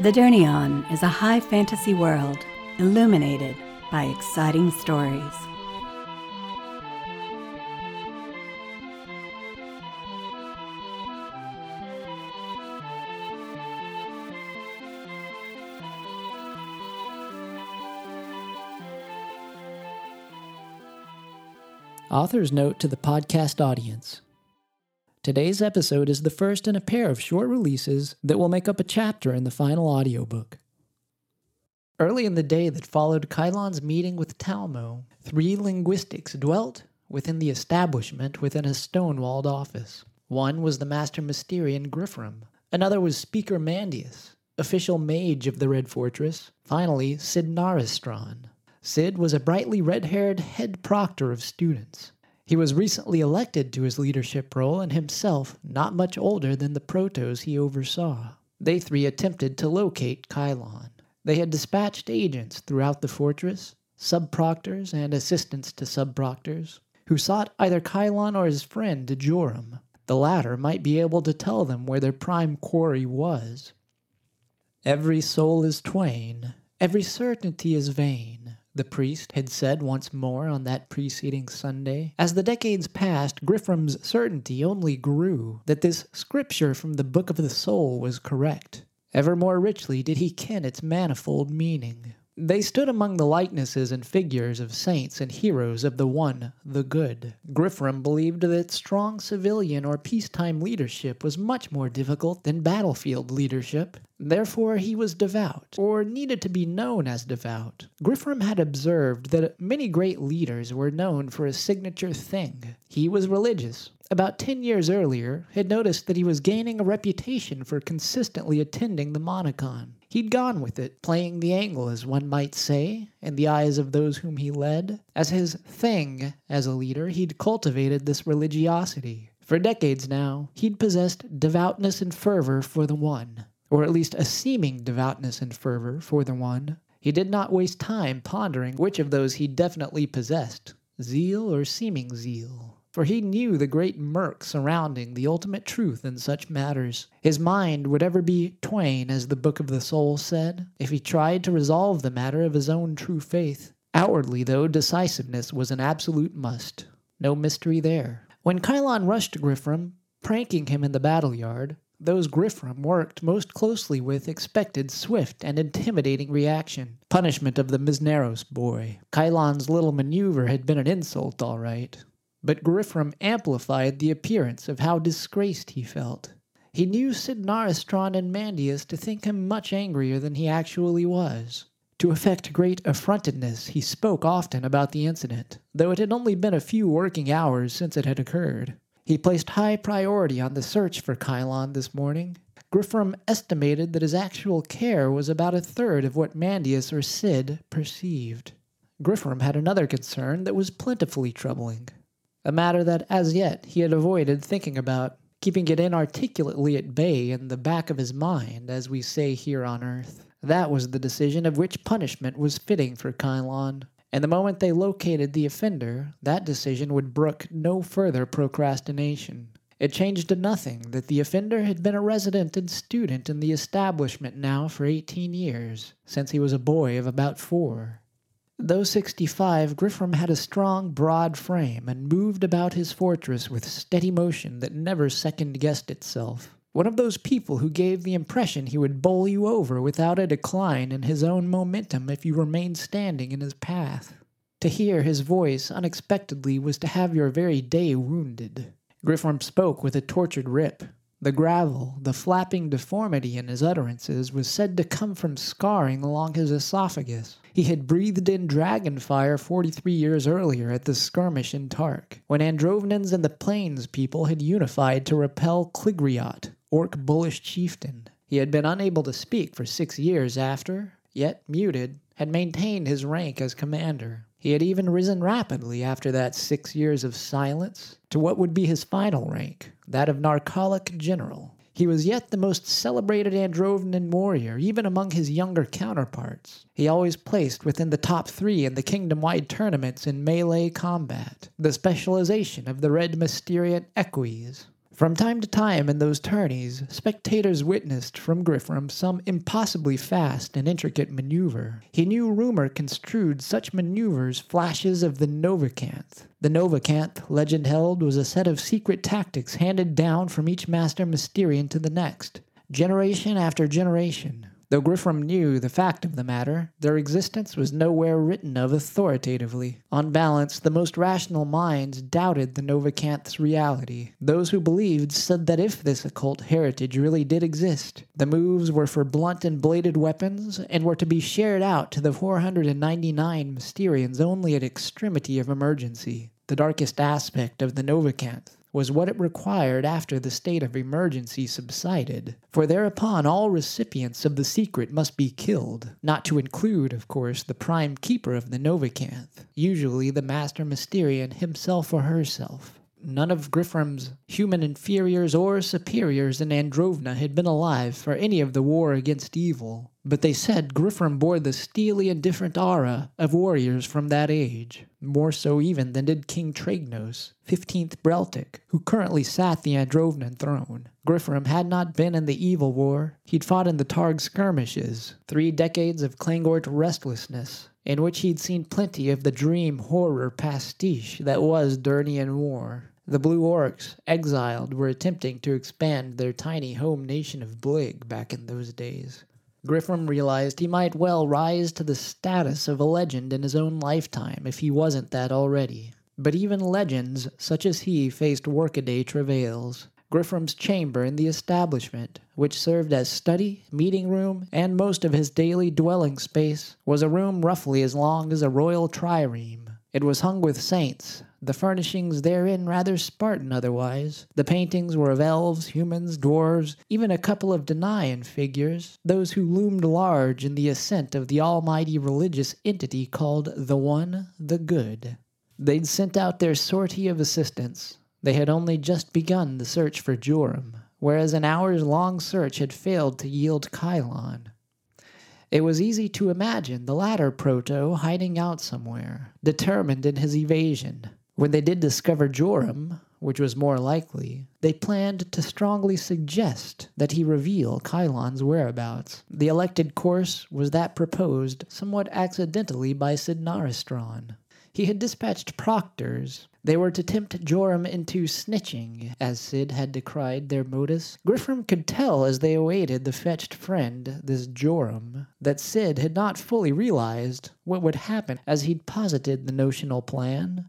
The Durnion is a high fantasy world illuminated by exciting stories. Author's note to the podcast audience. Today's episode is the first in a pair of short releases that will make up a chapter in the final audiobook. Early in the day that followed Kylon's meeting with Talmo, three linguistics dwelt within the establishment within a stone walled office. One was the Master Mysterion Grifram, another was Speaker Mandius, official mage of the Red Fortress, finally, Sid Naristron. Sid was a brightly red haired head proctor of students. He was recently elected to his leadership role and himself not much older than the protos he oversaw. They three attempted to locate Kylon. They had dispatched agents throughout the fortress, sub-proctors and assistants to sub-proctors, who sought either Kylon or his friend Joram. The latter might be able to tell them where their prime quarry was. Every soul is twain, every certainty is vain the priest had said once more on that preceding Sunday. As the decades passed, Grifram's certainty only grew that this scripture from the Book of the Soul was correct. Ever more richly did he ken its manifold meaning. They stood among the likenesses and figures of saints and heroes of the One, the Good. Grifram believed that strong civilian or peacetime leadership was much more difficult than battlefield leadership. Therefore, he was devout, or needed to be known as devout. Grifram had observed that many great leaders were known for a signature thing. He was religious, about 10 years earlier, had noticed that he was gaining a reputation for consistently attending the Monicon. He'd gone with it, playing the angle, as one might say, in the eyes of those whom he led. As his thing as a leader, he'd cultivated this religiosity. For decades now, he'd possessed devoutness and fervor for the one, or at least a seeming devoutness and fervor for the one. He did not waste time pondering which of those he definitely possessed zeal or seeming zeal for he knew the great murk surrounding the ultimate truth in such matters. His mind would ever be twain, as the Book of the Soul said, if he tried to resolve the matter of his own true faith. Outwardly, though, decisiveness was an absolute must. No mystery there. When Kylon rushed to Grifram, pranking him in the battle yard, those Grifram worked most closely with expected swift and intimidating reaction. Punishment of the Misneros boy. Kylon's little maneuver had been an insult, all right but Grifram amplified the appearance of how disgraced he felt. He knew Sidnaristron and Mandius to think him much angrier than he actually was. To affect great affrontedness, he spoke often about the incident, though it had only been a few working hours since it had occurred. He placed high priority on the search for Kylon this morning. Grifram estimated that his actual care was about a third of what Mandius or Sid perceived. Grifram had another concern that was plentifully troubling a matter that as yet he had avoided thinking about, keeping it inarticulately at bay in the back of his mind, as we say here on earth. That was the decision of which punishment was fitting for Kylon. And the moment they located the offender, that decision would brook no further procrastination. It changed to nothing that the offender had been a resident and student in the establishment now for 18 years, since he was a boy of about four. Though 65, Grifram had a strong, broad frame and moved about his fortress with steady motion that never second guessed itself. One of those people who gave the impression he would bowl you over without a decline in his own momentum if you remained standing in his path. To hear his voice unexpectedly was to have your very day wounded. Grifram spoke with a tortured rip. The gravel, the flapping deformity in his utterances was said to come from scarring along his esophagus. He had breathed in dragon fire 43 years earlier at the skirmish in Tark, when Androvnans and the Plains people had unified to repel Kligriot, Orc bullish chieftain. He had been unable to speak for six years after, yet muted, had maintained his rank as commander. He had even risen rapidly after that six years of silence to what would be his final rank, that of Narcotic General. He was yet the most celebrated Androvnan warrior, even among his younger counterparts. He always placed within the top three in the kingdom wide tournaments in melee combat, the specialization of the Red Mysterion Equies. From time to time in those tourneys, spectators witnessed from Grifram some impossibly fast and intricate maneuver. He knew rumor construed such maneuvers flashes of the Novacanth. The Novacanth, legend held, was a set of secret tactics handed down from each master Mysterion to the next, generation after generation. Though Grifram knew the fact of the matter, their existence was nowhere written of authoritatively. On balance, the most rational minds doubted the Novacanth's reality. Those who believed said that if this occult heritage really did exist, the moves were for blunt and bladed weapons and were to be shared out to the 499 Mysterions only at extremity of emergency. The darkest aspect of the Novacanth was what it required after the state of emergency subsided, for thereupon all recipients of the secret must be killed, not to include, of course, the prime keeper of the Novacanth, usually the Master Mysterion himself or herself. None of Grifram's human inferiors or superiors in Androvna had been alive for any of the war against evil, but they said Grifram bore the steely and different aura of warriors from that age, more so even than did King Tragnos, 15th Breltic, who currently sat the Androvnan throne. Grifram had not been in the evil war, he'd fought in the Targ skirmishes, three decades of Klangort restlessness, in which he'd seen plenty of the dream horror pastiche that was Durnian War. The Blue Orcs, exiled, were attempting to expand their tiny home nation of Blig back in those days. Grifram realized he might well rise to the status of a legend in his own lifetime if he wasn't that already. But even legends such as he faced workaday travails. Grifram's chamber in the establishment, which served as study, meeting room, and most of his daily dwelling space, was a room roughly as long as a royal trireme. It was hung with saints, the furnishings therein rather Spartan otherwise. The paintings were of elves, humans, dwarves, even a couple of Danaan figures, those who loomed large in the ascent of the almighty religious entity called the One, the Good. They'd sent out their sortie of assistants. They had only just begun the search for Joram, whereas an hour's long search had failed to yield Kylon. It was easy to imagine the latter proto hiding out somewhere, determined in his evasion. When they did discover Joram, which was more likely, they planned to strongly suggest that he reveal Kylon's whereabouts. The elected course was that proposed somewhat accidentally by Sidnaristron. He had dispatched proctors. They were to tempt Joram into snitching, as Sid had decried their modus. Grifram could tell as they awaited the fetched friend, this Joram, that Sid had not fully realized what would happen as he'd posited the notional plan.